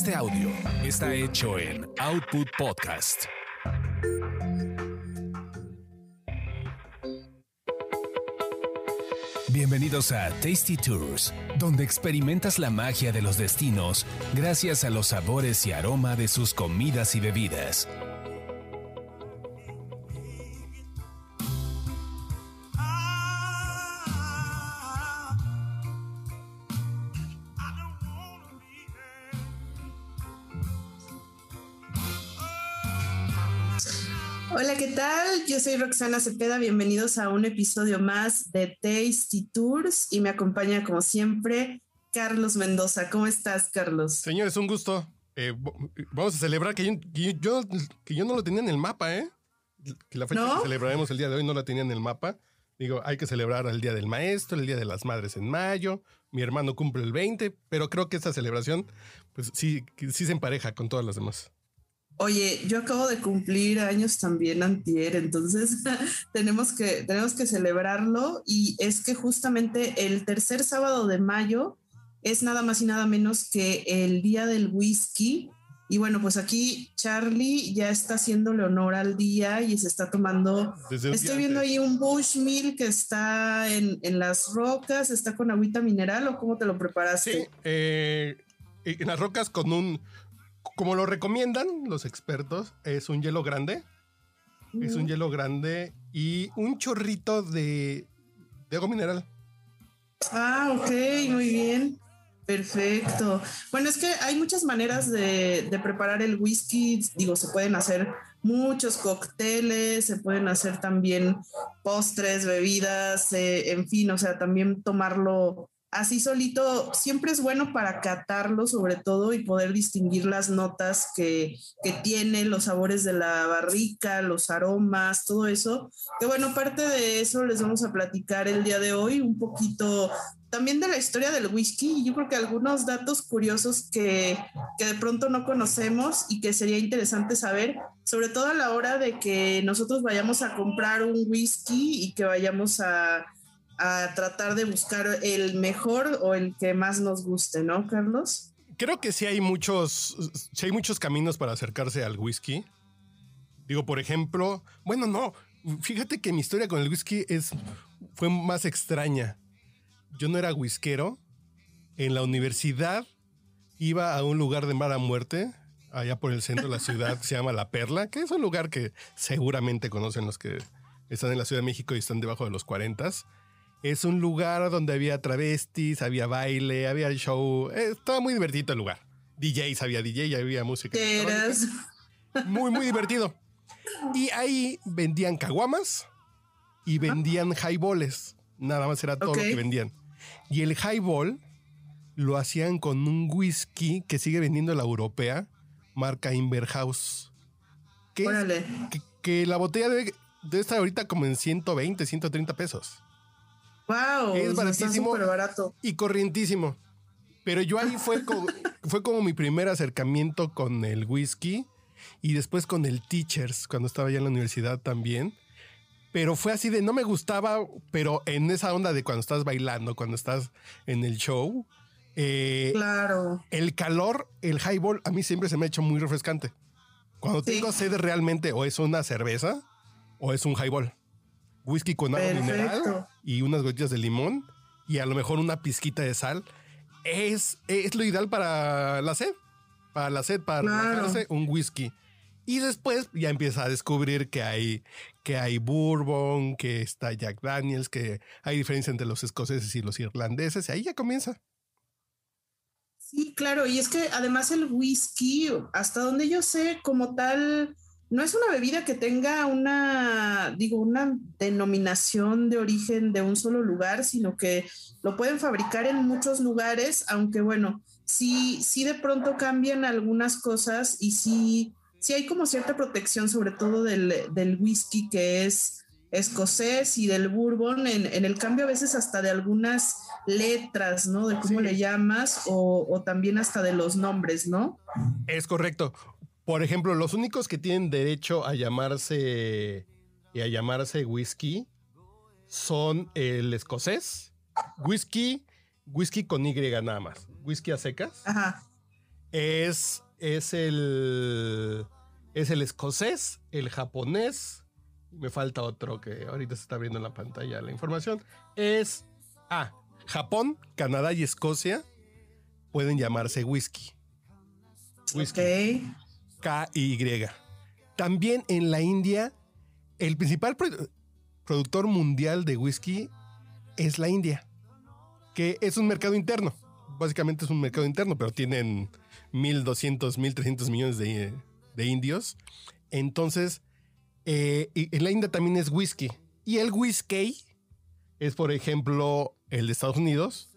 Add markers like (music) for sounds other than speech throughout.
Este audio está hecho en Output Podcast. Bienvenidos a Tasty Tours, donde experimentas la magia de los destinos gracias a los sabores y aroma de sus comidas y bebidas. Yo soy Roxana Cepeda. Bienvenidos a un episodio más de Tasty Tours y me acompaña, como siempre, Carlos Mendoza. ¿Cómo estás, Carlos? Señores, un gusto. Eh, vamos a celebrar que yo, que yo, no lo tenía en el mapa, ¿eh? Que la fecha que celebraremos el día de hoy no la tenía en el mapa. Digo, hay que celebrar el Día del Maestro, el Día de las Madres en mayo. Mi hermano cumple el 20, pero creo que esta celebración, pues sí, sí se empareja con todas las demás. Oye, yo acabo de cumplir años también antier, entonces (laughs) tenemos que, tenemos que celebrarlo y es que justamente el tercer sábado de mayo es nada más y nada menos que el día del whisky. Y bueno, pues aquí Charlie ya está haciéndole honor al día y se está tomando. Estoy viendo ahí un Bushmill que está en, las rocas, está con agüita mineral o cómo te lo preparaste. Sí, eh, en las rocas con un, como lo recomiendan los expertos, es un hielo grande. Es un hielo grande y un chorrito de, de agua mineral. Ah, ok, muy bien. Perfecto. Bueno, es que hay muchas maneras de, preparar el whisky. Digo, se pueden hacer muchos cócteles, se pueden hacer también postres, bebidas, eh, en fin, o sea, también tomarlo así solito siempre es bueno para catarlo sobre todo y poder distinguir las notas que, que, tiene, los sabores de la barrica, los aromas, todo eso. Que bueno, parte de eso les vamos a platicar el día de hoy, un poquito también de la historia del whisky y yo creo que algunos datos curiosos que, que de pronto no conocemos y que sería interesante saber, sobre todo a la hora de que nosotros vayamos a comprar un whisky y que vayamos a a tratar de buscar el mejor o el que más nos guste, ¿no, Carlos? Creo que sí hay muchos, sí hay muchos caminos para acercarse al whisky. Digo, por ejemplo, bueno, no, fíjate que mi historia con el whisky es, fue más extraña. Yo no era whiskero. En la universidad iba a un lugar de mala muerte, allá por el centro de la (laughs) ciudad, que se llama La Perla, que es un lugar que seguramente conocen los que están en la Ciudad de México y están debajo de los 40 es un lugar donde había travestis, había baile, había show. Eh, estaba muy divertido el lugar. DJs, había DJ, había música. Muy, muy divertido. Y ahí vendían caguamas y vendían highballs. Nada más era todo lo que vendían. Y el highball lo hacían con un whisky que sigue vendiendo la europea, marca Inverhouse. Que, que, que, la botella debe, debe estar ahorita como en 120, 130 pesos. Wow, es baratísimo barato. y corrientísimo. Pero yo ahí fue como, (laughs) fue como mi primer acercamiento con el whisky y después con el Teachers cuando estaba ya en la universidad también. Pero fue así de no me gustaba, pero en esa onda de cuando estás bailando, cuando estás en el show. Eh, claro. El calor, el highball, a mí siempre se me ha hecho muy refrescante. Cuando tengo sed realmente, o es una cerveza o es un highball whisky con agua mineral y unas gotitas de limón y a lo mejor una pizquita de sal. Es, es lo ideal para la sed. Para la sed, para un whisky. Y después ya empieza a descubrir que hay, que hay bourbon, que está Jack Daniels, que hay diferencia entre los escoceses y los irlandeses. Y ahí ya comienza. Sí, claro. Y es que además el whisky, hasta donde yo sé, como tal, no es una bebida que tenga una, digo, una denominación de origen de un solo lugar, sino que lo pueden fabricar en muchos lugares, aunque bueno, sí, sí de pronto cambian algunas cosas y sí, sí hay como cierta protección, sobre todo del, whisky que es escocés y del bourbon, en, el cambio a veces hasta de algunas letras, ¿no? De cómo le llamas o, o también hasta de los nombres, ¿no? Es correcto. Por ejemplo, los únicos que tienen derecho a llamarse y a llamarse whisky son el escocés, whisky, whisky con Y nada más, whisky a secas. es, es el es el escocés, el japonés, me falta otro que ahorita se está viendo en la pantalla la información, es ah, Japón, Canadá y Escocia pueden llamarse whisky. Whisky. K-Y. También en la India, el principal productor mundial de whisky es la India, que es un mercado interno. Básicamente es un mercado interno, pero tienen 1.200, 1.300 millones de, de indios. Entonces, eh, en la India también es whisky. Y el whisky es, por ejemplo, el de Estados Unidos.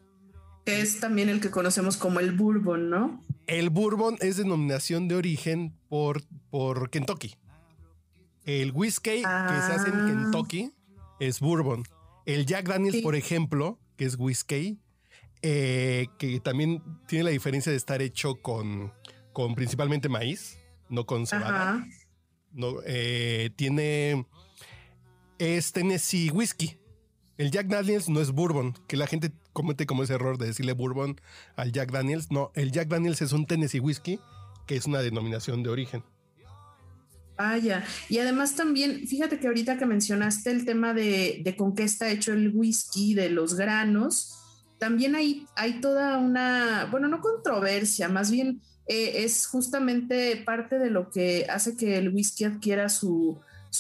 Es también el que conocemos como el bourbon, ¿no? El bourbon es denominación de origen por, por Kentucky. El whisky que se hace en ah. Kentucky es bourbon. El Jack Daniels, por ejemplo, que es whisky, eh, que también tiene la diferencia de estar hecho con, con principalmente maíz no con cebada. No, eh, tiene. Es Tennessee Whiskey. El Jack Daniels no es bourbon, que la gente comete como ese error de decirle bourbon al Jack Daniels. No, el Jack Daniels es un Tennessee Whiskey, que es una denominación de origen. Vaya, y además también, fíjate que ahorita que mencionaste el tema de, de con qué está hecho el whisky, de los granos, también hay, hay toda una, bueno, no controversia, más bien eh, es justamente parte de lo que hace que el whisky adquiera su,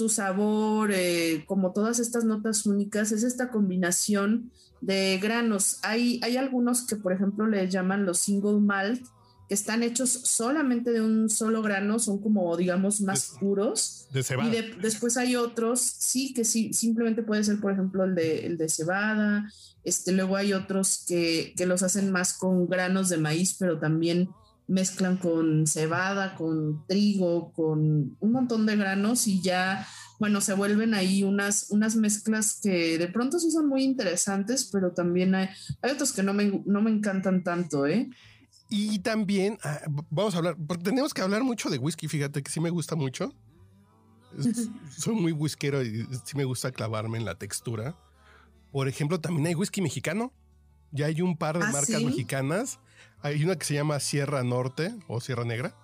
sabor, eh, como todas estas notas únicas, es esta combinación de granos. Hay, hay algunos que, por ejemplo, le llaman los single malt, que están hechos solamente de un solo grano, son como, digamos, más puros. De cebada. Y después hay otros, sí, que sí, simplemente puede ser, por ejemplo, el de, el de cebada. Este, luego hay otros que, que los hacen más con granos de maíz, pero también mezclan con cebada, con trigo, con un montón de granos y ya, bueno, se vuelven ahí unas, unas mezclas que de pronto sí son muy interesantes, pero también hay, hay otros que no me, no me encantan tanto, ¿eh? Y también, ah, vamos a hablar, porque tenemos que hablar mucho de whisky, fíjate que sí me gusta mucho. (laughs) Soy muy whiskero y sí me gusta clavarme en la textura. Por ejemplo, también hay whisky mexicano. Ya hay un par de ¿Ah, marcas mexicanas hay una que se llama Sierra Norte o Sierra Negra,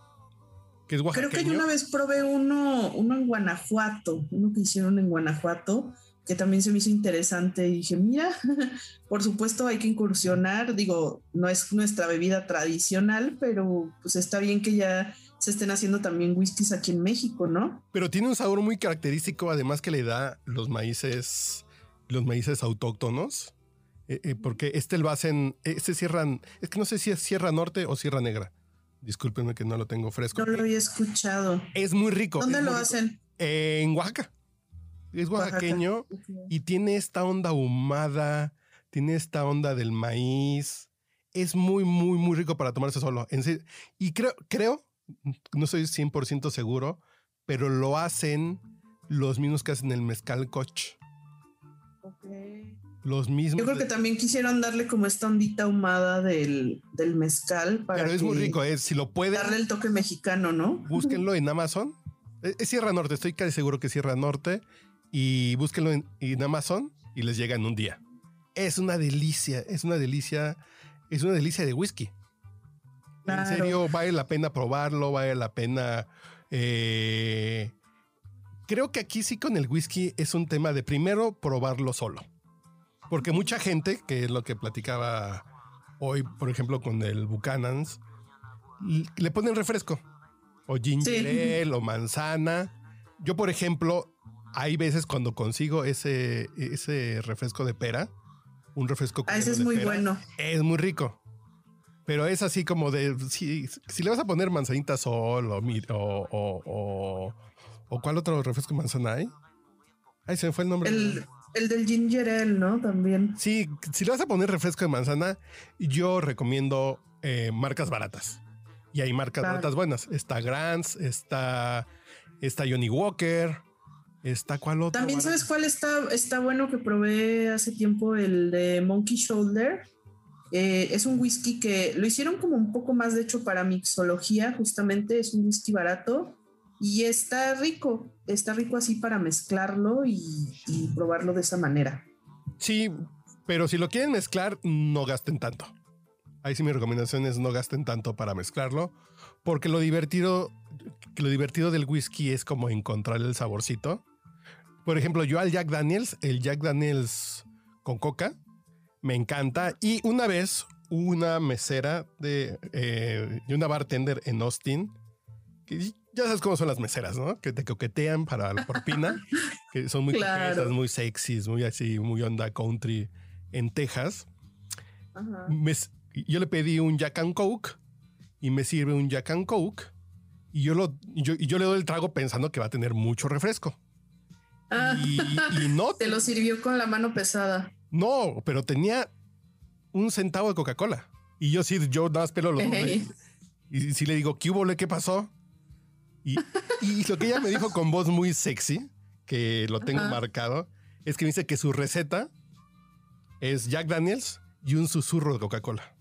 que es. Creo que yo una vez probé uno, uno en Guanajuato, uno que hicieron en Guanajuato, que también se me hizo interesante y dije, mira, (laughs) por supuesto hay que incursionar, digo, no es nuestra bebida tradicional, pero pues está bien que ya se estén haciendo también whiskies aquí en México, ¿no? Pero tiene un sabor muy característico, además que le da los maíces, los maíces autóctonos. Eh, eh, porque este lo hacen, este cierran, es que no sé si es Sierra Norte o Sierra Negra. Discúlpenme que no lo tengo fresco. No lo había escuchado. Es muy rico. ¿Dónde lo hacen? en Oaxaca. Es oaxaqueño y tiene esta onda ahumada, tiene esta onda del maíz. Es muy, muy, muy rico para tomarse solo. y creo, creo, no soy 100% seguro, pero lo hacen los mismos que hacen el mezcal coch. Ok los mismos. Yo creo que también quisieron darle como esta ondita ahumada del, mezcal. Para Pero es muy rico, es, si lo pueden. Darle el toque mexicano, ¿no? Búsquenlo en Amazon. Es, Sierra Norte, estoy casi seguro que es Sierra Norte. Y búsquenlo en, Amazon y les llega en un día. Es una delicia, es una delicia, es una delicia de whisky. En serio, vale la pena probarlo, vale la pena. Eh, creo que aquí sí con el whisky es un tema de primero probarlo solo. Porque mucha gente, que es lo que platicaba hoy, por ejemplo, con el Buchanan's, le ponen refresco. O ginger ale, o manzana. Yo, por ejemplo, hay veces cuando consigo ese, ese refresco de pera, un refresco ah, ese es muy bueno. Es muy rico. Pero es así como de, si, si le vas a poner manzanita sol o, o, o, o, cuál otro refresco manzana hay. Ahí se me fue el nombre. El, el del ginger ale, ¿no? También. Sí, si le vas a poner refresco de manzana, yo recomiendo eh, marcas baratas. Y hay marcas baratas buenas. Está Grants, está, está Johnny Walker, está cuál otro. También sabes cuál está, está bueno que probé hace tiempo, el de Monkey Shoulder. Eh, es un whisky que lo hicieron como un poco más de hecho para mixología, justamente es un whisky barato y está rico, está rico así para mezclarlo y, probarlo de esa manera. Sí, pero si lo quieren mezclar, no gasten tanto. ahí sí mi recomendación es no gasten tanto para mezclarlo, porque lo divertido, lo divertido del whisky es como encontrar el saborcito. Por ejemplo, yo al Jack Daniels, el Jack Daniels con coca, me encanta. Y una vez, una mesera de, eh, una bartender en Austin, ya sabes cómo son las meseras, ¿no? Que te coquetean para la propina, (laughs) que son muy claro. muy sexys, muy así, muy onda country en Texas. yo le pedí un Jack and Coke y me sirve un Jack and Coke y yo, lo, yo, yo le doy el trago pensando que va a tener mucho refresco. Ah. Y, no. (laughs) Te lo sirvió con la mano pesada. No, pero tenía un centavo de Coca-Cola. Y yo sí, yo nada más pelo los Y si le digo, ¿qué hubo? ¿Qué pasó? Y, lo que ella me dijo con voz muy sexy, que lo tengo marcado, es que me dice que su receta es Jack Daniels y un susurro de Coca-Cola.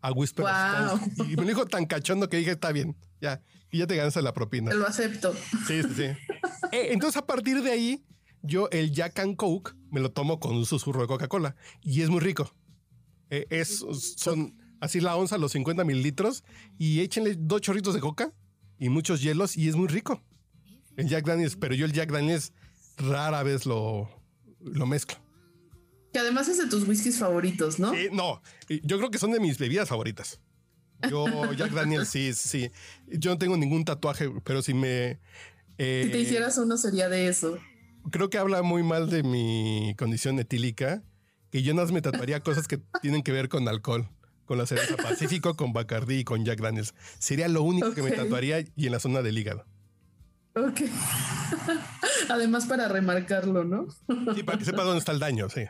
A Whisper. (laughs) Y me dijo tan cachondo que dije, está bien, ya, y ya te ganas la propina. Lo acepto. Sí, sí, sí. (laughs) Eh, entonces, a partir de ahí, yo el Jack and Coke me lo tomo con un susurro de Coca-Cola y es muy rico. Eh, es, son así la onza, los 50 mililitros y échenle dos chorritos de coca y muchos hielos y es muy rico. El Jack Daniels, pero yo el Jack Daniels rara vez lo, lo mezclo. Que además es de tus whiskies favoritos, ¿no? No, yo creo que son de mis bebidas favoritas. Yo, Jack Daniels, sí, sí. Yo no tengo ningún tatuaje, pero si me... Eh, si te hicieras uno sería de eso. Creo que habla muy mal de mi condición etílica, que yo no me tatuaría cosas que tienen que ver con alcohol con la cerveza (laughs) Pacífico, con Bacardi y con Jack Daniels. Sería lo único que me tatuaría y en la zona del hígado. Ok. (laughs) Además para remarcarlo, ¿no? Sí, para que sepa dónde está el daño, sí.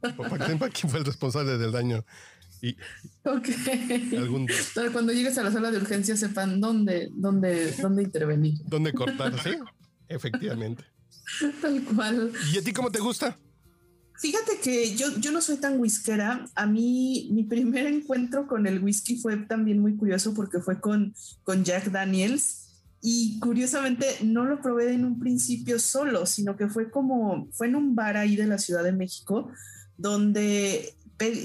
Para que sepa quién fue el responsable del daño. Y ok. cuando llegues a la sala de urgencia sepan dónde, dónde, dónde intervenir. Dónde cortar, sí. Efectivamente. (laughs) Tal cual. ¿Y a ti cómo te gusta? Fíjate que yo, yo no soy tan whiskera. A mí, mi primer (laughs) encuentro con el whisky fue también muy curioso porque fue con, con Jack Daniels. Y curiosamente no lo probé en un principio solo, sino que fue como, fue en un bar ahí de la Ciudad de México, donde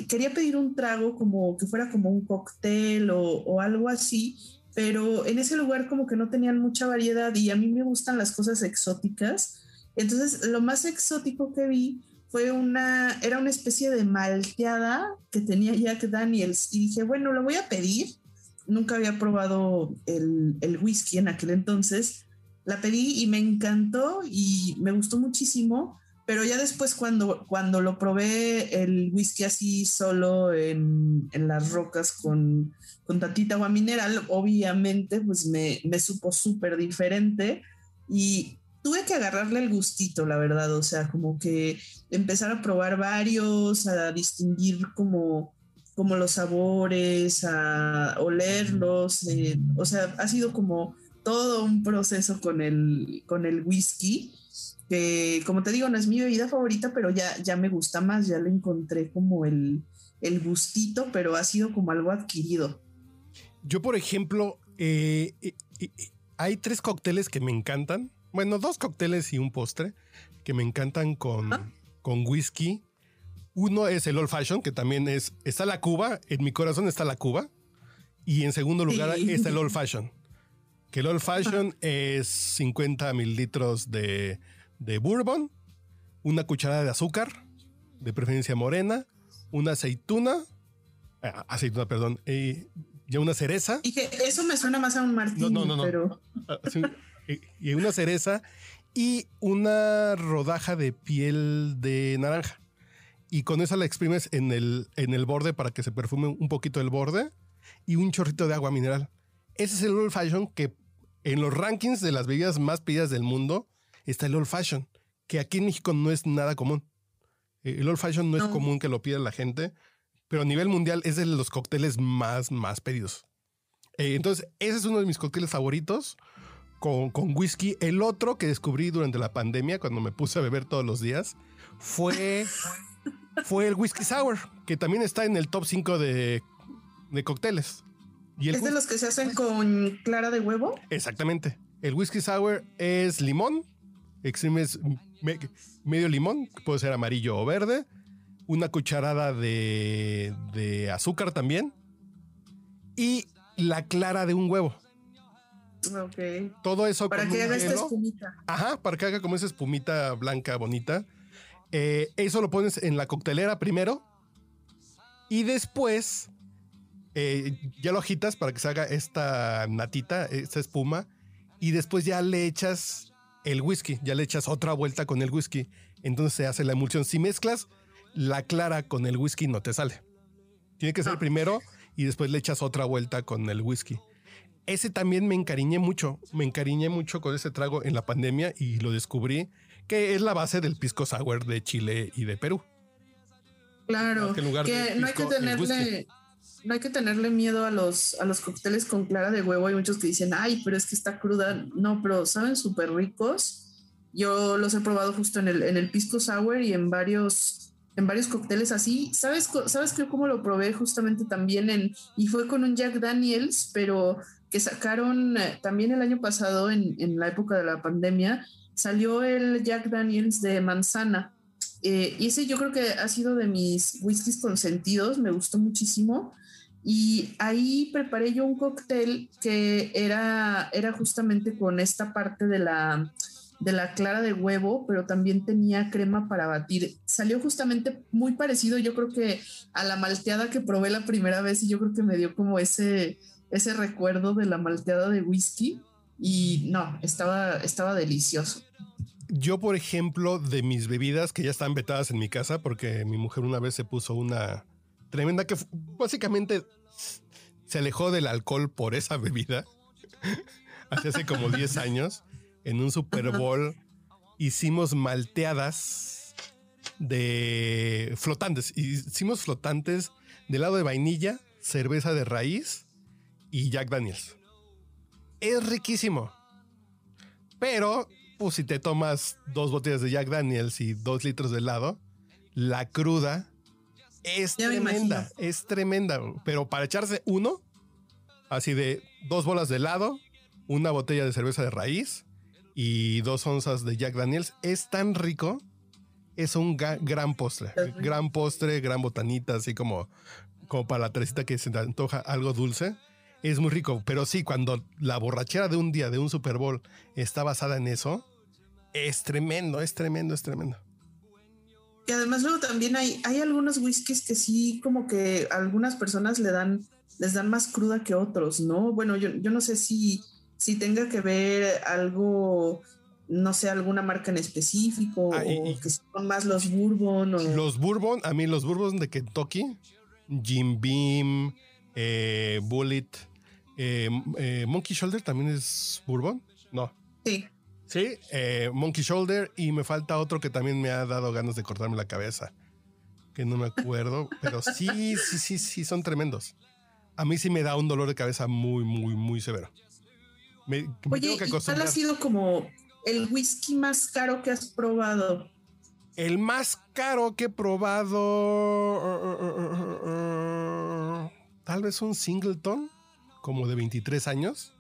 quería pedir un trago como que fuera como un cóctel o, o algo así, pero en ese lugar como que no tenían mucha variedad y a mí me gustan las cosas exóticas. Entonces, lo más exótico que vi fue una, era una especie de malteada que tenía Jack Daniels y dije, bueno, lo voy a pedir. Nunca había probado el, el whisky en aquel entonces. La pedí y me encantó y me gustó muchísimo, pero ya después cuando, cuando lo probé el whisky así solo en, en las rocas con, con tantita agua mineral, obviamente pues me, me supo súper diferente y tuve que agarrarle el gustito, la verdad, o sea, como que empezar a probar varios, a distinguir como, como los sabores, a olerlos, eh, o sea, ha sido como todo un proceso con el, con el whisky, que como te digo, no es mi bebida favorita, pero ya, ya me gusta más, ya le encontré como el, el gustito, pero ha sido como algo adquirido. Yo, por ejemplo, eh, eh, hay tres cócteles que me encantan bueno, dos cócteles y un postre que me encantan con, ah. con whisky. Uno es el Old Fashion, que también es, está la Cuba, en mi corazón está la Cuba. Y en segundo lugar está el Old Fashion. Que el Old Fashion es 50 mililitros de, de bourbon, una cucharada de azúcar, de preferencia morena, una aceituna, ah, aceituna, perdón, y ya una cereza. Y que eso me suena más a un martini, no, no, no, pero... Y una cereza y una rodaja de piel de naranja. Y con esa la exprimes en el, en el borde para que se perfume un poquito el borde y un chorrito de agua mineral. Ese es el old fashion que en los rankings de las bebidas más pedidas del mundo está el old fashion, que aquí en México no es nada común. Eh, el old fashion no, es común que lo pida la gente, pero a nivel mundial es de los cócteles más, más pedidos. Eh, entonces, ese es uno de mis cócteles favoritos con, whisky. El otro que descubrí durante la pandemia, cuando me puse a beber todos los días, fue, (laughs) fue el whisky sour, que también está en el top 5 de, de cócteles. Y ¿Es de los que se hacen con clara de huevo? Exactamente. El whisky sour es limón, exprimes medio limón, puede ser amarillo o verde, una cucharada de, de azúcar también y la clara de un huevo. Todo eso Para que haga esta espumita. Ajá, para que haga como esa espumita blanca bonita. Eh, eso lo pones en la coctelera primero y después eh, ya lo agitas para que se haga esta natita, esta espuma y después ya le echas el whisky, ya le echas otra vuelta con el whisky. Entonces se hace la emulsión. Si mezclas la clara con el whisky no te sale. Tiene que ser No. primero y después le echas otra vuelta con el whisky. Ese también me encariñé mucho, me encariñé mucho con ese trago en la pandemia y lo descubrí que es la base del pisco sour de Chile y de Perú. Claro, que lugar que no hay que tenerle, no hay que tenerle miedo a los, a los cócteles con clara de huevo. Hay muchos que dicen, ay, pero es que está cruda. No, pero saben súper ricos. Yo los he probado justo en el, en el pisco sour y en varios, en varios cócteles así. ¿Sabes, ¿Sabes que cómo lo probé justamente también en, y fue con un Jack Daniels, pero que sacaron eh, también el año pasado en, en la época de la pandemia, salió el Jack Daniels de manzana. Eh, y ese yo creo que ha sido de mis whiskies consentidos, me gustó muchísimo. Y ahí preparé yo un cóctel que era, era justamente con esta parte de la, de la clara de huevo, pero también tenía crema para batir. Salió justamente muy parecido, yo creo que a la malteada que probé la primera vez y yo creo que me dio como ese, ese recuerdo de la malteada de whisky. Y no, estaba, estaba delicioso. Yo, por ejemplo, de mis bebidas que ya están vetadas en mi casa, porque mi mujer una vez se puso una tremenda que básicamente se alejó del alcohol por esa (laughs) bebida. Hace hace como 10 (laughs) años, en un Super. Bowl, hicimos malteadas de flotantes. Hicimos flotantes de helado de vainilla, cerveza de raíz y Jack Daniels. Es riquísimo. Pero, pues si te tomas dos botellas de Jack Daniels y dos litros de helado, la cruda es Ya tremenda. Es tremenda. Pero para echarse uno, así de dos bolas de helado, una botella de cerveza de raíz y dos onzas de Jack Daniels, es tan rico. Es un gran postre. Gran postre, gran botanita, así como, como para la tresita que se te antoja algo dulce. Es muy rico, pero sí, cuando la borrachera de un día, de un Super Bowl, está basada en eso, es tremendo, es tremendo, es tremendo. Y además luego también hay, hay algunos whiskies que sí, como que algunas personas le dan, les dan más cruda que otros, ¿no? Bueno, yo, yo no sé si, si tenga que ver algo, no sé, alguna marca en específico, Ah, y- o que son más los bourbon, o... Los bourbon, a mí los bourbon de Kentucky, Jim Beam, eh, Bullet, eh, eh, Monkey Shoulder también es bourbon, no. Sí, Sí, eh, Monkey Shoulder y me falta otro que también me ha dado ganas de cortarme la cabeza, que no me acuerdo, (laughs) pero sí, sí, sí, sí, son tremendos. A mí sí me da un dolor de cabeza muy, muy, muy severo. Me, me Oye, que ¿y cuál ha sido como el whisky más caro que has probado? El más caro que he probado. Tal vez un Singleton, como de 23 años.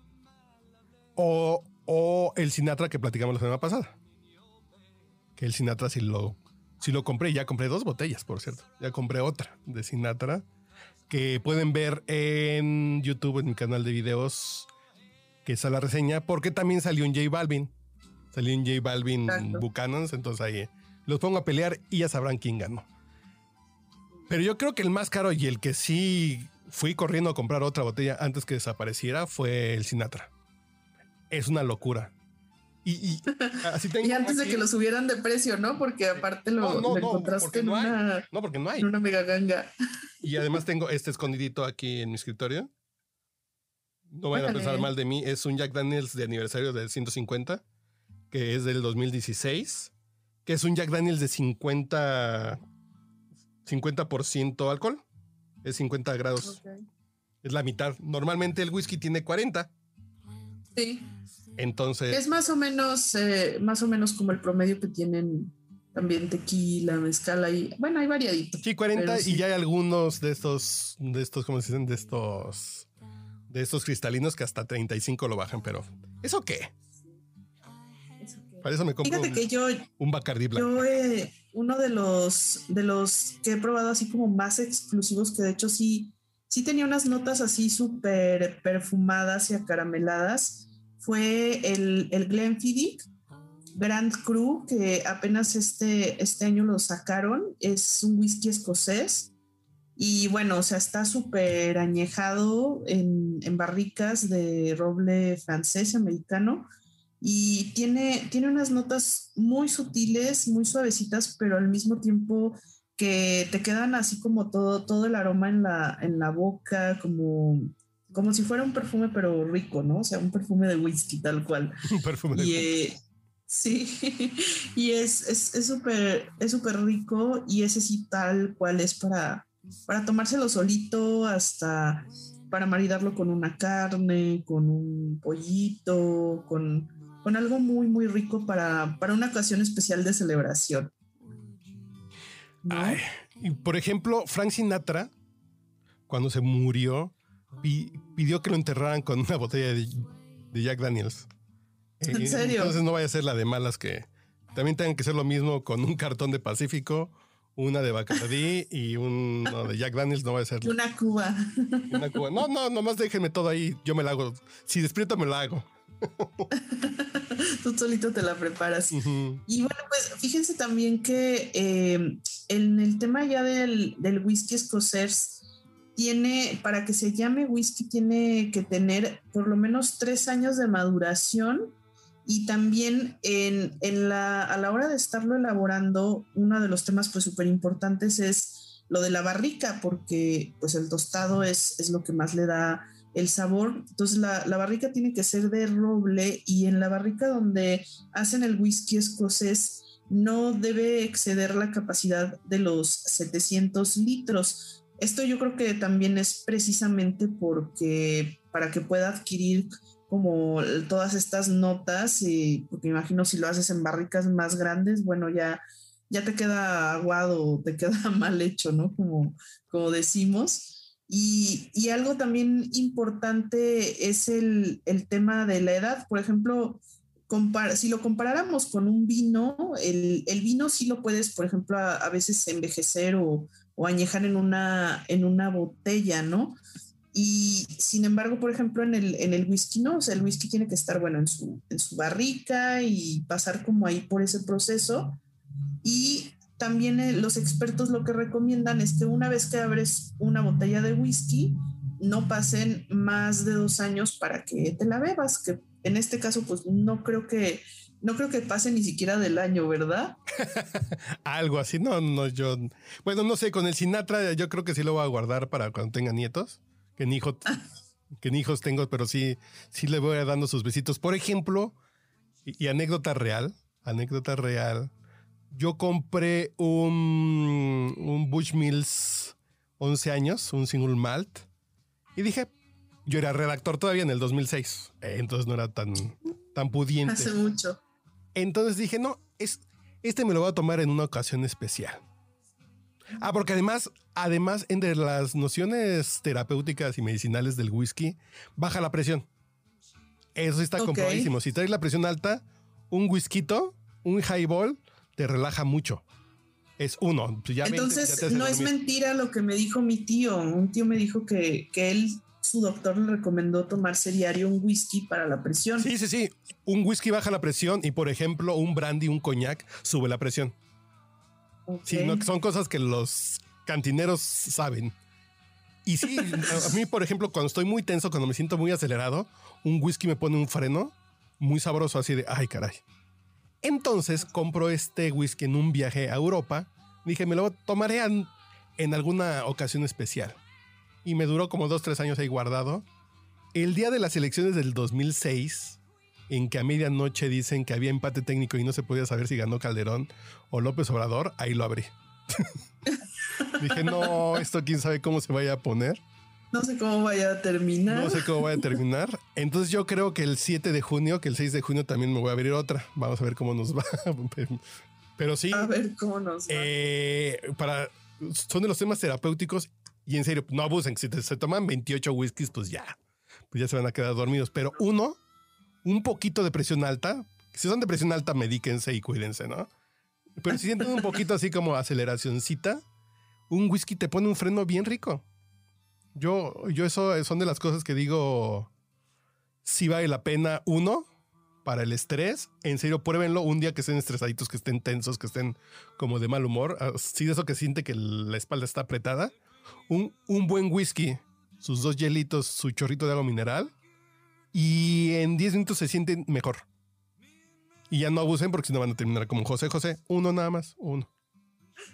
O, o el Sinatra que platicamos la semana pasada. Que el Sinatra sí lo, sí lo compré. Ya compré dos botellas, por cierto. Ya compré otra de Sinatra. Que pueden ver en YouTube, en mi canal de videos. Que está la reseña. Porque también salió un J Balvin. Salió un J Balvin Exacto. Buchanans. Entonces ahí los pongo a pelear y ya sabrán quién ganó. Pero yo creo que el más caro y el que sí fui corriendo a comprar otra botella antes que desapareciera fue el Sinatra. Es una locura. Y, y (laughs) así tengo Y antes de aquí- que lo subieran de precio, ¿no? Porque aparte lo, No, no, lo no, encontraste en, no hay. una, No, porque no hay. en una mega ganga. Y además tengo este escondidito aquí en mi escritorio. No vayan a pensar mal de mí. Es un Jack Daniels de aniversario del 150, que es del 2016, que es un Jack Daniels de 50, 50% alcohol. Es 50 grados. Es la mitad. Normalmente el whisky tiene 40. Sí. Entonces, Es más o menos, eh, más o menos como el promedio que tienen también tequila, mezcal y bueno, hay variadito. sí, 40 pero y sí. ya hay algunos de estos, de estos, ¿cómo se dicen? De estos, de estos cristalinos que hasta 35 lo bajan, pero ¿eso qué? Eso que- Para eso me compro Fíjate que yo, un Bacardi blanco. yo eh, uno de los de los que he probado así como más exclusivos, que de hecho sí, sí tenía unas notas así súper perfumadas y acarameladas, fue el, el Glenfiddich Grand Cru, que apenas este, este año lo sacaron. Es un whisky escocés. Y bueno, o sea, está súper añejado en, en, barricas de roble francés, americano. Y tiene, tiene unas notas muy sutiles, muy suavecitas, pero al mismo tiempo que te quedan así como todo, todo el aroma en la, en la boca, como, como si fuera un perfume, pero rico, ¿no? O sea, un perfume de whisky tal cual. (laughs) Un perfume de eh, Sí, (laughs) y es súper es, es rico y ese sí tal cual es para, para tomárselo solito, hasta para maridarlo con una carne, con un pollito, con, con algo muy, muy rico para, para una ocasión especial de celebración. ¿No? Ay, y por ejemplo, Frank Sinatra, cuando se murió, pidió que lo enterraran con una botella de, de Jack Daniels. ¿En serio? Entonces no vaya a ser la de malas que también tengan que ser lo mismo con un cartón de Pacífico, una de Bacardi y uno de Jack Daniels, no va a ser. Una Cuba. Una Cuba. No, no, nomás déjenme todo ahí, yo me la hago. Si despierto, me la hago. (laughs) Tú solito te la preparas. Uh -huh. Y bueno, pues fíjense también que eh, en el tema ya del, del whisky escocés, tiene, para que se llame whisky, tiene que tener por lo menos tres años de maduración y también en, en la, a la hora de estarlo elaborando, uno de los temas pues súper importantes es lo de la barrica, porque pues el tostado es, es lo que más le da el sabor. Entonces la, la, barrica tiene que ser de roble y en la barrica donde hacen el whisky escocés no debe exceder la capacidad de los 700 litros. Esto yo creo que también es precisamente porque para que pueda adquirir como todas estas notas, y porque imagino si lo haces en barricas más grandes, bueno, ya, ya te queda aguado, te queda (laughs) mal hecho, ¿no? Como, como decimos. Y, algo también importante es el, el, tema de la edad. Por ejemplo, compar si lo comparáramos con un vino, el, el, vino sí lo puedes, por ejemplo, a, a veces envejecer o, o añejar en una, en una botella, ¿no? Y sin embargo, por ejemplo, en el, en el whisky no, o sea, el whisky tiene que estar, bueno, en su, en su barrica y pasar como ahí por ese proceso. Y también eh, los expertos lo que recomiendan es que una vez que abres una botella de whisky, no pasen más de dos años para que te la bebas, que en este caso, pues no creo que, no creo que pase ni siquiera del año, ¿verdad? (laughs) Algo así, no, no, yo, bueno, no sé, con el Sinatra yo creo que sí lo voy a guardar para cuando tenga nietos que ni, hijo, que ni hijos tengo, pero sí, sí le voy dando sus besitos. Por ejemplo, y, y, anécdota real, anécdota real, yo compré un, un Bush Mills 11 años, un single malt, y dije, yo era redactor todavía en el 2006, entonces no era tan, tan pudiente. Hace mucho. Entonces dije, no, es, este me lo voy a tomar en una ocasión especial. Ah, porque además, además, entre las nociones terapéuticas y medicinales del whisky, baja la presión. Eso está okay. comprobadísimo. Si traes la presión alta, un whisky, un highball, te relaja mucho. Es uno. Ya Entonces, 20, ya no es mentira lo que me dijo mi tío. Un tío me dijo que, que él, su doctor, le recomendó tomarse diario un whisky para la presión. Sí, sí, sí. Un whisky baja la presión y, por ejemplo, un brandy, un coñac, sube la presión. Okay. Sí, no, son cosas que los cantineros saben. Y sí, (laughs) a mí, por ejemplo, cuando estoy muy tenso, cuando me siento muy acelerado, un whisky me pone un freno muy sabroso, así de, ay, caray. Entonces compro este whisky en un viaje a Europa. Dije, me lo tomaré en, alguna ocasión especial. Y me duró como dos, tres años ahí guardado. El día de las elecciones del 2006, en que a medianoche dicen que había empate técnico y no se podía saber si ganó Calderón o López Obrador, ahí lo abrí. (laughs) Dije, no, esto quién sabe cómo se vaya a poner. No sé cómo vaya a terminar. No sé cómo vaya a terminar. Entonces yo creo que el 7 de junio, que el 6 de junio también me voy a abrir otra. Vamos a ver cómo nos va. (laughs) Pero sí. A ver cómo nos va. Eh, para, son de los temas terapéuticos y en serio, no abusen. Si te, se toman 28 whiskies, pues ya. Pues ya se van a quedar dormidos. Pero uno un poquito de presión alta, Si son de presión alta, medíquense y cuídense, ¿no? Pero si sienten un poquito así como aceleracioncita, un whisky te pone un freno bien rico. Yo, yo eso son de las cosas que digo, si vale la pena, uno, para el estrés. En serio, pruébenlo un día que estén estresaditos, que estén tensos, que estén como de mal humor. Así de eso que siente que la espalda está apretada. Un, un buen whisky, sus dos hielitos, su chorrito de agua mineral. Y en 10 minutos se sienten mejor. Y ya no abusen porque si no van a terminar como José José. Uno nada más, uno.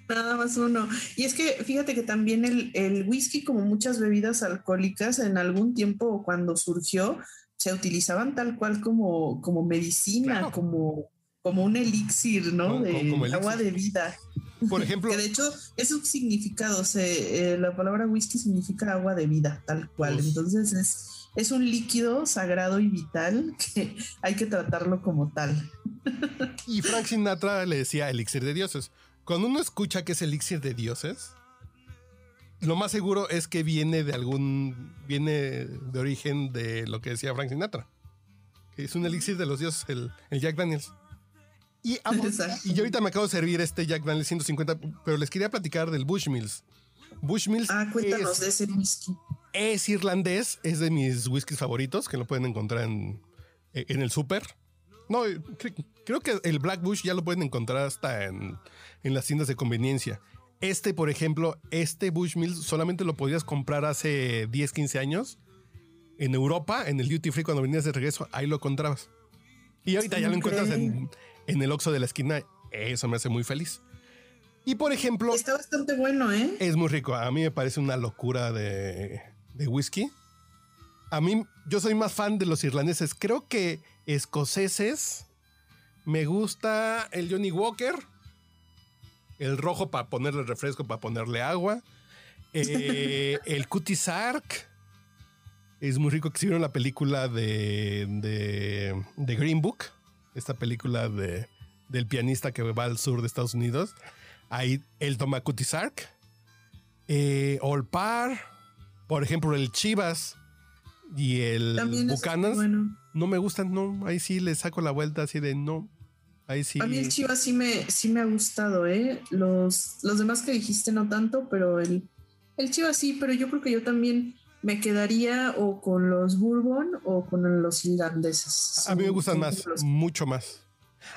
Nada más uno. Y es que fíjate que también el, el, whisky, como muchas bebidas alcohólicas, en algún tiempo cuando surgió, se utilizaban tal cual como, como medicina, como, como un elixir, ¿no? de agua de vida. Por ejemplo. que de hecho es un significado. Se, eh, la palabra whisky significa agua de vida, tal cual. Entonces es, es un líquido sagrado y vital que hay que tratarlo como tal. Y Frank Sinatra le decía elixir de dioses. Cuando uno escucha que es elixir de dioses, lo más seguro es que viene de algún. viene de origen de lo que decía Frank Sinatra. Que es un elixir de los dioses, el, Jack Daniels. Y, (laughs) y yo ahorita me acabo de servir este Jack Daniels 150, pero les quería platicar del Bushmills. Bushmills. Ah, cuéntanos de ese whisky. Es irlandés, es de mis whiskies favoritos, que lo pueden encontrar en, en el súper. No, creo que el Black Bush ya lo pueden encontrar hasta en, en las tiendas de conveniencia. Este, por ejemplo, este Bushmill solamente lo podías comprar hace 10, 15 años. En Europa, en el Duty Free, cuando venías de regreso, ahí lo encontrabas. Y ahorita ya lo encuentras en, el Oxxo de la esquina. Eso me hace muy feliz. Y por ejemplo... Está bastante bueno, ¿eh? Es muy rico. A mí me parece una locura de, de whisky. A mí, yo soy más fan de los irlandeses. Creo que escoceses. Me gusta el Johnny Walker el rojo para ponerle refresco, para ponerle agua. (laughs) Eh, el Cutie Sark. Es muy rico que se vieron la película de, de, Green Book, esta película de, del pianista que va al sur de Estados Unidos. Ahí él toma Cutie Sark. Eh, Olpar, por ejemplo, el Chivas y el Bucanas. No me gustan, no. Ahí sí le saco la vuelta así de no. A mí el Chivas sí me, sí me ha gustado, ¿eh? Los, los demás que dijiste no tanto, pero el, el Chivas sí, pero yo creo que yo también me quedaría o con los Bourbon o con los irlandeses. A mí me gustan más, mucho más.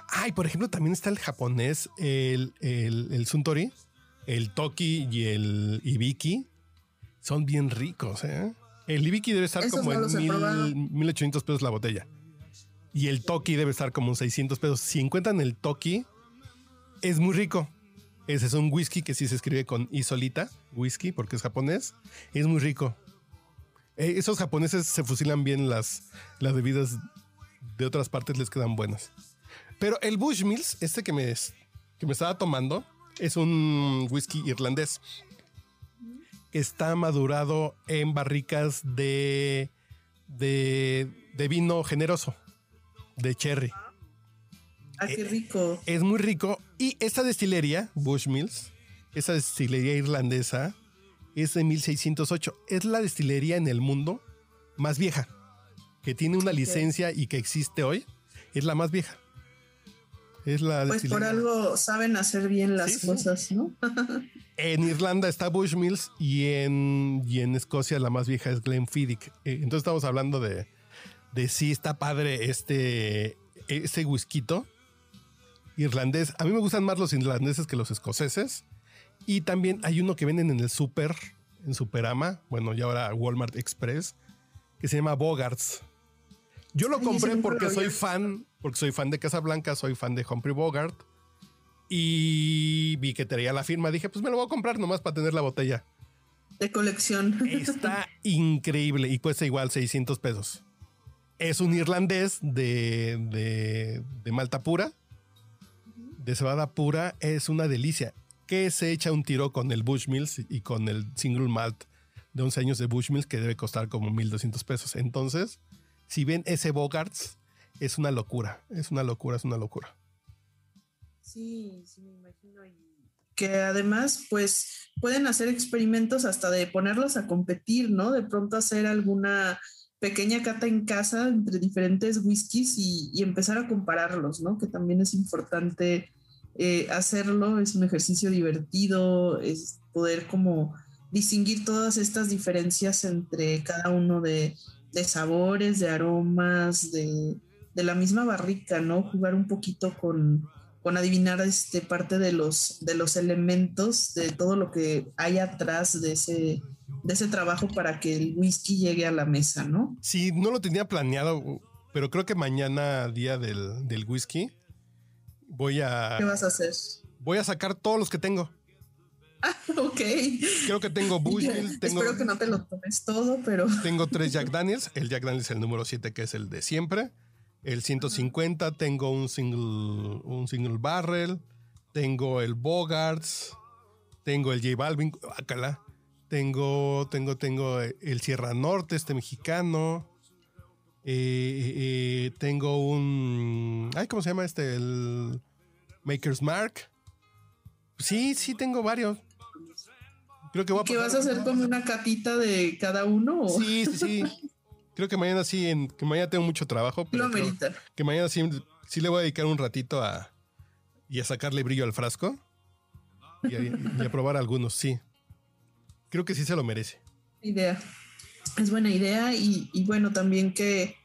Ay, por ejemplo, también está el japonés, el, el, Suntory, el Toki y el Ibiki. Son bien ricos, ¿eh? El Ibiki debe estar como en mil, 1800 pesos la botella. Y el Toki debe estar como 600 pesos. Si encuentran el Toki, es muy rico. Ese es un whisky que sí se escribe con isolita, whisky, porque es japonés. Es muy rico. Eh, esos japoneses se fusilan bien las, las bebidas de otras partes, les quedan buenas. Pero el Bushmills, este que me, que me estaba tomando, es un whisky irlandés. Está madurado en barricas de, de, de vino generoso de cherry. Ah, qué rico. Es muy rico. Y esta destilería, Bushmills, esa destilería irlandesa, es de 1608. Es la destilería en el mundo más vieja, que tiene una licencia y que existe hoy. Es la más vieja. Es la pues por algo saben hacer bien las cosas, ¿no? (laughs) en Irlanda está Bushmills y en, y en Escocia la más vieja es Glenfiddich. Eh, entonces estamos hablando de, de si está padre este, ese whisky irlandés. A mí me gustan más los irlandeses que los escoceses. Y también hay uno que venden en el super, en Superama, bueno, y ahora Walmart Express, que se llama Bogarts. Yo lo compré porque soy fan, porque soy fan de Casablanca, soy fan de Humphrey Bogart. Y vi que tenía la firma. Dije, pues me lo voy a comprar nomás para tener la botella. De colección. Está (laughs) increíble y cuesta igual 600 pesos es un irlandés de, de, malta pura, de cebada pura, es una delicia. Que se echa un tiro con el Bushmills y con el single malt de 11 años de Bushmills que debe costar como 1200 pesos. Entonces, si ven ese Bogarts, es una locura, es una locura, es una locura. Sí, sí, me imagino. Que además, pues pueden hacer experimentos hasta de ponerlos a competir, ¿no? De pronto hacer alguna pequeña cata en casa entre diferentes whiskies y, empezar a compararlos, ¿no? Que también es importante eh, hacerlo, es un ejercicio divertido, es poder como distinguir todas estas diferencias entre cada uno de, sabores, de aromas, de, la misma barrica, ¿no? Jugar un poquito con, con adivinar este, parte de los, de los elementos, de todo lo que hay atrás de ese, de ese trabajo para que el whisky llegue a la mesa, ¿no? Sí, no lo tenía planeado, pero creo que mañana, día del, del whisky, voy a... ¿Qué vas a hacer? Voy a sacar todos los que tengo. Ah, (laughs) ok. Creo que tengo (laughs) Bushmill. Tengo, Espero que no te lo tomes todo, pero... Tengo tres (laughs) Jack Daniels. El Jack Daniels es el número 7, que es el de siempre el 150, tengo un single, un single barrel, tengo el Bogarts, tengo el J Balvin, tengo, tengo, tengo el Sierra Norte, este mexicano, eh, eh, tengo un, ay, ¿cómo se llama este? El Maker's Mark. Sí, sí, tengo varios. Creo que voy a ¿Qué vas a hacer como una catita de cada uno? Sí, sí, sí. (laughs) Creo que mañana sí, en, que mañana tengo mucho trabajo. Pero que mañana sí, sí le voy a dedicar un ratito a y a sacarle brillo al frasco y a, probar algunos, sí. Creo que sí se lo merece. Idea. Es buena idea y, bueno, también que,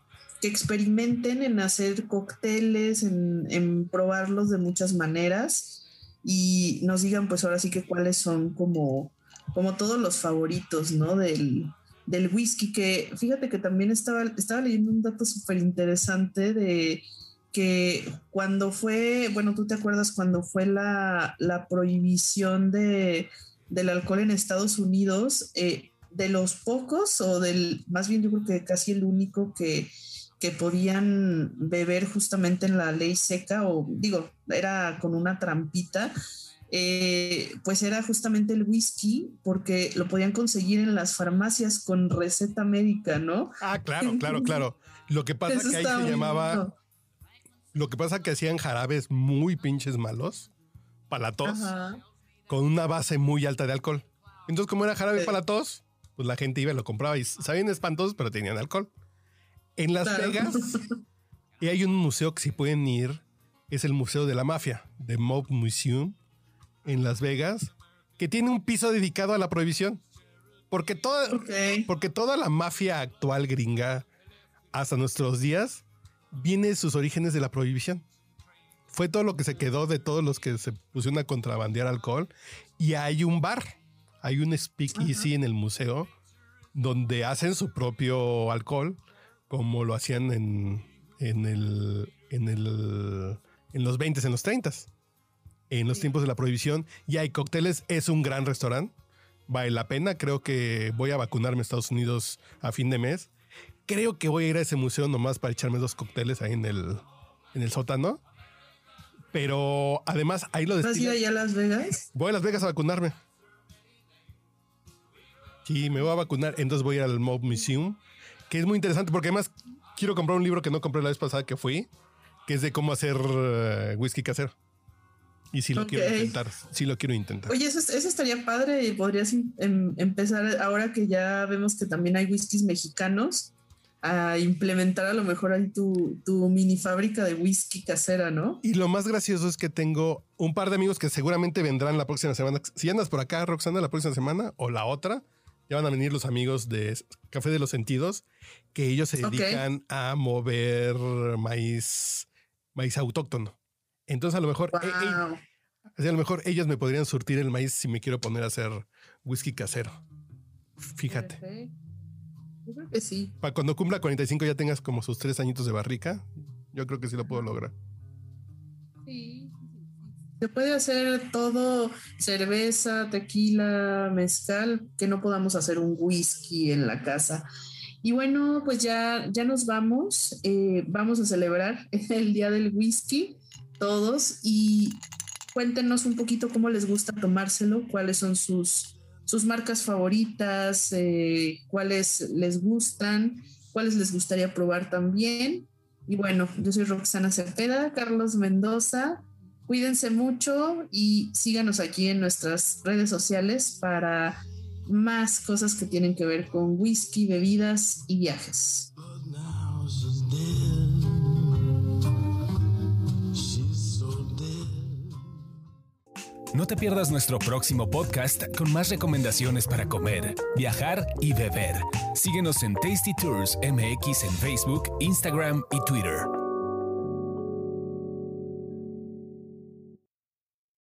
experimenten en hacer cócteles, en, en probarlos de muchas maneras y nos digan pues ahora sí que cuáles son como, como todos los favoritos, ¿no? Del, del whisky, que fíjate que también estaba, estaba leyendo un dato súper interesante de que cuando fue, bueno, tú te acuerdas cuando fue la, prohibición de, del alcohol en Estados Unidos, eh, de los pocos, o del, más bien yo creo que casi el único que, que podían beber justamente en la ley seca, o digo, era con una trampita, eh, pues era justamente el whisky, porque lo podían conseguir en las farmacias con receta médica, ¿no? Ah, claro, claro, claro. Lo que pasa que ahí se llamaba. Lo que pasa que hacían jarabes muy pinches malos para con una base muy alta de alcohol. Entonces, como era jarabe para pues la gente iba y lo compraba y sabían espantosos, pero tenían alcohol. En Las Vegas, (laughs) y hay un museo que si pueden ir, es el Museo de la Mafia, The Mob Museum en Las Vegas que tiene un piso dedicado a la prohibición. Porque toda, porque toda la mafia actual gringa hasta nuestros días viene de sus orígenes de la prohibición. Fue todo lo que se quedó de todos los que se pusieron a contrabandear alcohol. Y hay un bar, hay un speakeasy en el museo donde hacen su propio alcohol, como lo hacían en, en, el, en, el, en los 20s, en los 30s en los tiempos de la prohibición y hay cócteles. Es un gran restaurante. Vale la pena. Creo que voy a vacunarme en Estados Unidos a fin de mes. Creo que voy a ir a ese museo nomás para echarme dos cócteles ahí en el, en el sótano. Pero además ahí lo ¿Vas a ir allá a Las Vegas? Voy a Las Vegas a vacunarme. Sí, me voy a vacunar. Entonces voy a ir al Mob Museum, que es muy interesante porque además quiero comprar un libro que no compré la vez pasada que fui, que es de cómo hacer eh, whisky casero. Y si lo quiero intentar, si lo quiero intentar. Oye, eso, estaría padre y podrías em, empezar ahora que ya vemos que también hay whiskies mexicanos a implementar a lo mejor ahí tu, tu mini fábrica de whisky casera, ¿no? Y lo más gracioso es que tengo un par de amigos que seguramente vendrán la próxima semana. Si andas por acá, Roxana, la próxima semana o la otra, ya van a venir los amigos de Café de los Sentidos, que ellos se dedican a mover maíz, maíz autóctono. Entonces a lo mejor, e, a lo mejor ellos me podrían surtir el maíz si me quiero poner a hacer whisky casero. Fíjate. Yo creo que sí. Para cuando cumpla 45 ya tengas como sus tres añitos de barrica, yo creo que sí lo puedo lograr. Sí. Se puede hacer todo, cerveza, tequila, mezcal, que no podamos hacer un whisky en la casa. Y bueno, pues ya, ya nos vamos. Eh, vamos a celebrar (laughs) el Día del Whisky todos y cuéntenos un poquito cómo les gusta tomárselo, cuáles son sus, sus marcas favoritas, eh, cuáles les gustan, cuáles les gustaría probar también. Y bueno, yo soy Roxana Cepeda, Carlos Mendoza. Cuídense mucho y síganos aquí en nuestras redes sociales para más cosas que tienen que ver con whisky, bebidas y viajes. No te pierdas nuestro próximo podcast con más recomendaciones para comer, viajar y beber. Síguenos en Tasty Tours MX en Facebook, Instagram y Twitter.